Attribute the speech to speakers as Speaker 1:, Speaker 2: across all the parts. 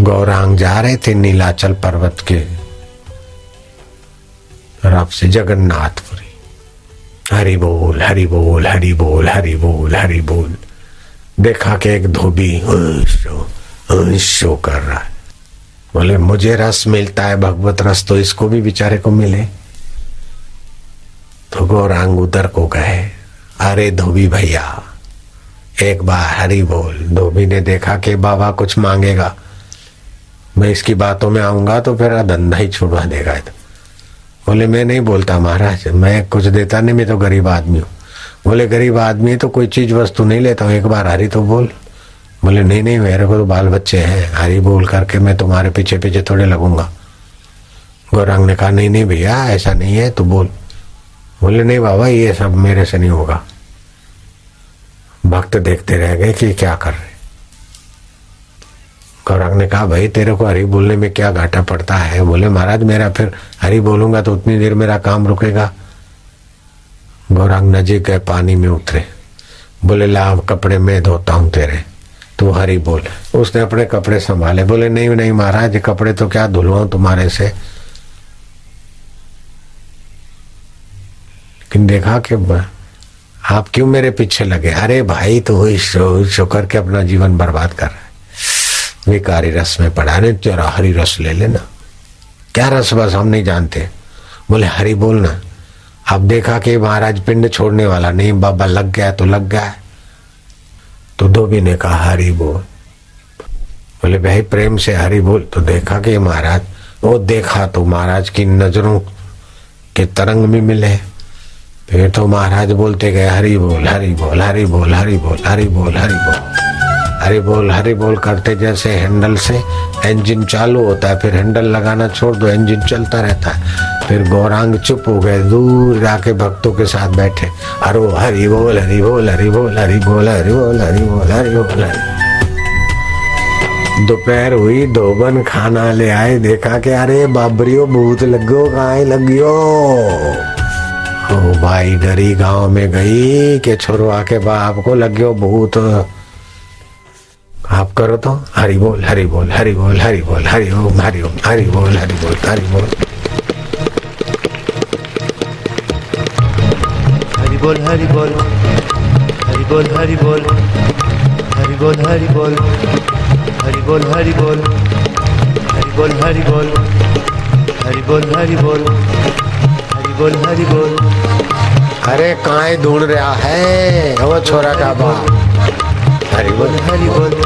Speaker 1: गौरांग जा रहे थे नीलाचल पर्वत के तरफ़ से जगन्नाथपुरी। हरि बोल हरि बोल हरि बोल हरि बोल हरि बोल। देखा के एक धोबी शो कर रहा है। बोले, मुझे रस मिलता है, भगवत रस तो इसको भी बेचारे को मिले। तो गौरांग उधर को कहे अरे धोबी भैया, एक बार हरी बोल। धोबी ने देखा कि बाबा कुछ मांगेगा। मैं इसकी बातों में आऊँगा तो फिर धंधा ही छुड़वा देगा तो। बोले, मैं नहीं बोलता महाराज, मैं कुछ देता नहीं, मैं तो गरीब आदमी हूँ। बोले, गरीब आदमी तो कोई चीज़ वस्तु नहीं लेता हूँ, एक बार हरी तो बोल। बोले, नहीं नहीं, मेरे को तो बाल बच्चे हैं, हरी बोल करके मैं तुम्हारे पीछे पीछे थोड़े लगूँगा। गौरांग ने कहा, नहीं नहीं भैया, ऐसा नहीं है तो बोल। बोले, नहीं बाबा, ये सब मेरे से नहीं होगा। भक्त देखते रह गए कि क्या कर रहे गौरांग ने कहा भाई तेरे को हरी बोलने में क्या घाटा पड़ता है? बोले महाराज मेरा फिर हरी बोलूँगा तो उतनी देर मेरा काम रुकेगा। गौरांग नजीक गए पानी में उतरे। बोले ला कपड़े में धोता हूँ तेरे। तू हरी बोल। उसने अपने कपड़े संभाले। बोले नहीं नहीं महाराज कपड़े तो क्या धुलवाऊं तुम्हारे से? लेकिन देखा कि आप क्यों मेरे पीछे लगे? अरे भाई तो शो, शो करके अपना जीवन बर्बाद कर रहा विकारी रस में पड़ा नहीं तेरा हरी रस ले लेना। क्या रस बस हम नहीं जानते। बोले, हरी बोलना अब देखा कि महाराज पिंड छोड़ने वाला नहीं, बाबा लग गया तो लग गया तो धोबी ने कहा, हरी बोल। बोले, भाई प्रेम से हरी बोल। तो देखा कि महाराज, वो देखा तो महाराज की नज़रों के तरंग में मिले। फिर तो महाराज बोलते गए हरी बोल हरी बोल हरी बोल हरी बोल हरी बोल हरी बोल हरी बोल। हरी बोल हरी बोल करते जैसे हैंडल से इंजन चालू होता है, फिर हैंडल लगाना छोड़ दो इंजन चलता रहता है। फिर गौरांग चुप हो गए, दूर जाके भक्तों के साथ बैठे। हरो हरी बोल हरी बोल हरी बोल हरी बोल हरी बोल हरी बोल हरी बोल, हरी दोपहर हुई, धोबन खाना ले आए, देखा कि अरे बाबरियो, भूत लगो गाय लगियो। ओ भाई डरी गाँव में गई के छोरवा के बाप को लग्यो भूत। आप करो तो हरि बोल हरि बोल हरि बोल हरि बोल हरि ओम हरि ओम हरि बोल हरि बोल हरि बोल
Speaker 2: हरि बोल हरि बोल हरि बोल हरि बोल हरि बोल हरि बोल हरि बोल हरि बोल हरि बोल हरि बोल हरि बोल हरि बोल हरि बोल हरि बोल
Speaker 1: अरे काय ढूंढ रहा है वो छोरा का बाप हरि बोल
Speaker 2: हरि बोल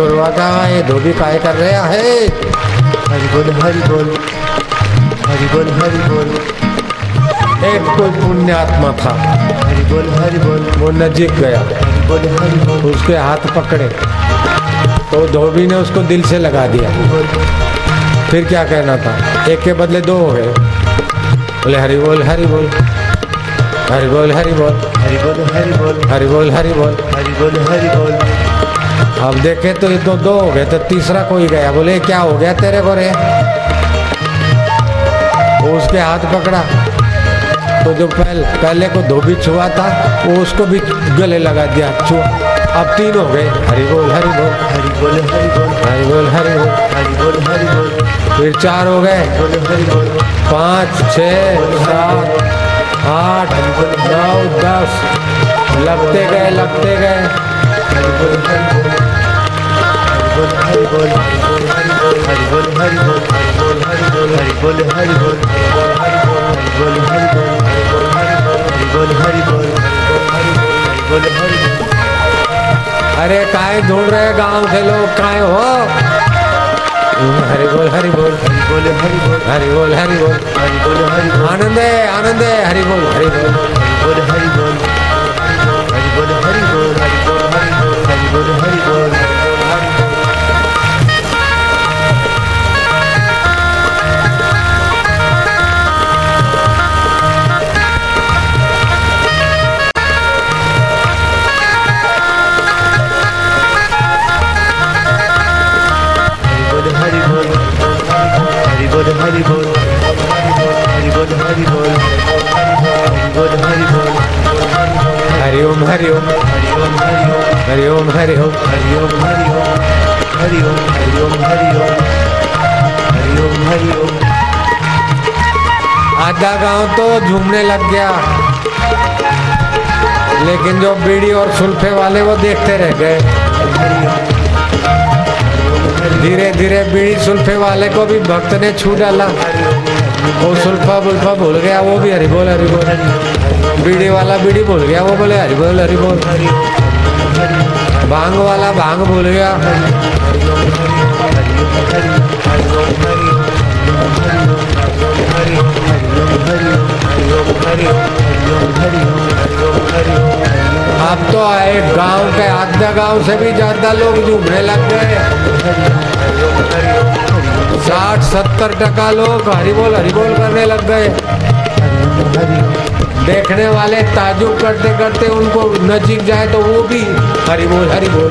Speaker 1: का ये धोबी काय कर रहा है?
Speaker 2: हरि बोल हरि बोल हरि बोल हरि बोल।
Speaker 1: एक कोई पुण्य आत्मा था।
Speaker 2: हरि बोल हरि बोल।
Speaker 1: वो नजीक गया।
Speaker 2: हरि बोल हरि बोल।
Speaker 1: उसके हाथ पकड़े। तो धोबी ने उसको दिल से लगा दिया। फिर क्या कहना था? एक के बदले दो हो गए। बोले हरि बोल हरि बोल हरि बोल हरि बोल।
Speaker 2: हरि बोल हरि बोल।
Speaker 1: हरि बोल हरि बोल।
Speaker 2: हरि बोल हरि बोल।
Speaker 1: अब देखे तो ये तो दो हो गए तो तीसरा कोई गया। बोले क्या हो गया तेरे को रे उसके हाथ पकड़ा। तो जो पहले पहले को धोबी छुआ था वो उसको भी गले लगा दिया छुआ। अब तीन हो गए। हरी बोल हरी बोल।
Speaker 2: हरी बोल हरि बोल।
Speaker 1: हरि बोल हरि बोल।
Speaker 2: हरि बोल हरि बोल।
Speaker 1: फिर चार हो गए। पाँच छः सात आठ नौ दस। लगते गए लगते गए। अरे काय ढूंढ रहे गाँव के लोग? काय हो? हरि बोल हरि बोल
Speaker 2: हरि बोल हरि बोल।
Speaker 1: हरि बोल हरि बोल
Speaker 2: हरि बोल हरि
Speaker 1: आनंद है आनंद है हरि बोल हरि बोल
Speaker 2: हरि बोल हरि बोल।
Speaker 1: आधा गाँव तो झूमने लग गया। लेकिन जो बीड़ी और सुल्फे वाले, वो देखते रह गए। धीरे धीरे बीड़ी सुल्फे वाले को भी भक्त ने छू डाला। वो सुल्फा बुल्फा भूल गया, वो भी हरि बोल हरि बोल बीड़ी वाला बीड़ी भूल गया, वो बोले हरि बोल हरि बोल भाँग वाला भाँग भूल गया। अब तो एक गाँव के आधा गाँव से भी ज़्यादा लोग झूमने लग गए। साठ, सत्तर टका लोग हरि बोल हरि बोल करने लग गए। देखने वाले ताजुब करते करते उनको नजीक जाए तो वो भी हरि बोल हरि बोल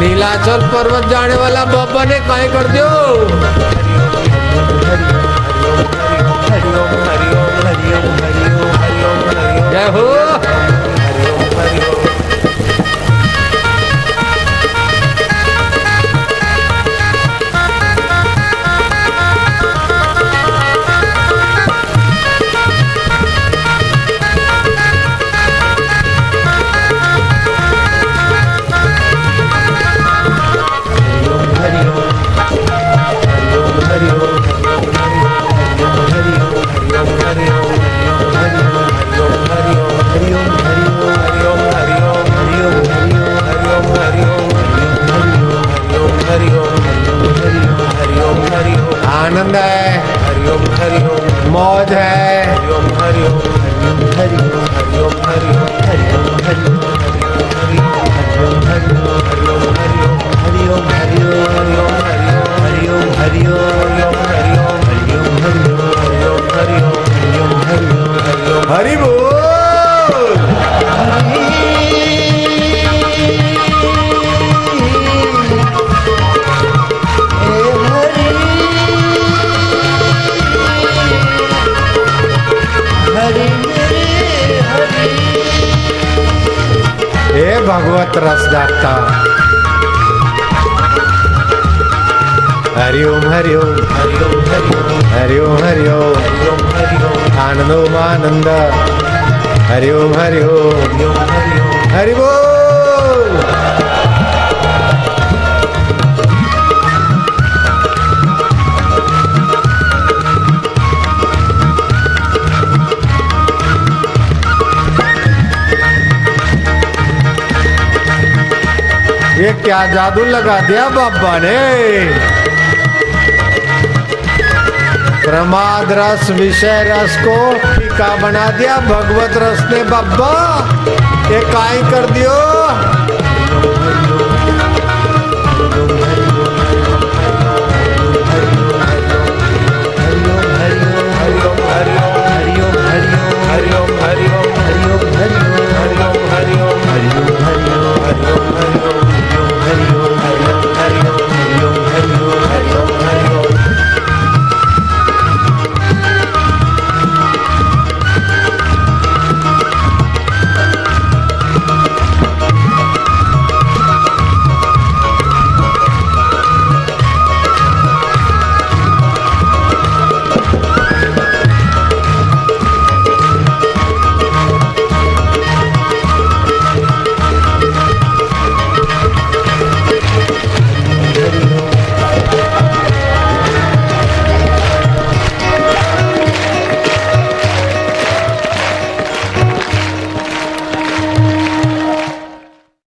Speaker 1: नीलाचल पर्वत जाने वाला बाबा ने कहीं कर दियो?
Speaker 2: हरिओम हरिओम हरि ओम ओम हरि ओम हरि ओम हरिओम हरिओम
Speaker 1: हरिओम हरिओम
Speaker 2: हरिओम हरिओम हरिओम हरिओम हरि
Speaker 1: बोल। रसदाता। हरि ओम हरि ओम
Speaker 2: हरि ओम हरि ओम
Speaker 1: आनंद हरिओम। आनंद हरि ओम हरि ओम
Speaker 2: हरि
Speaker 1: क्या जादू लगा दिया बाबा ने? प्रमाद रस, विषय रस को फीका बना दिया, भगवत रस ने बाबा। ये काई कर दियो।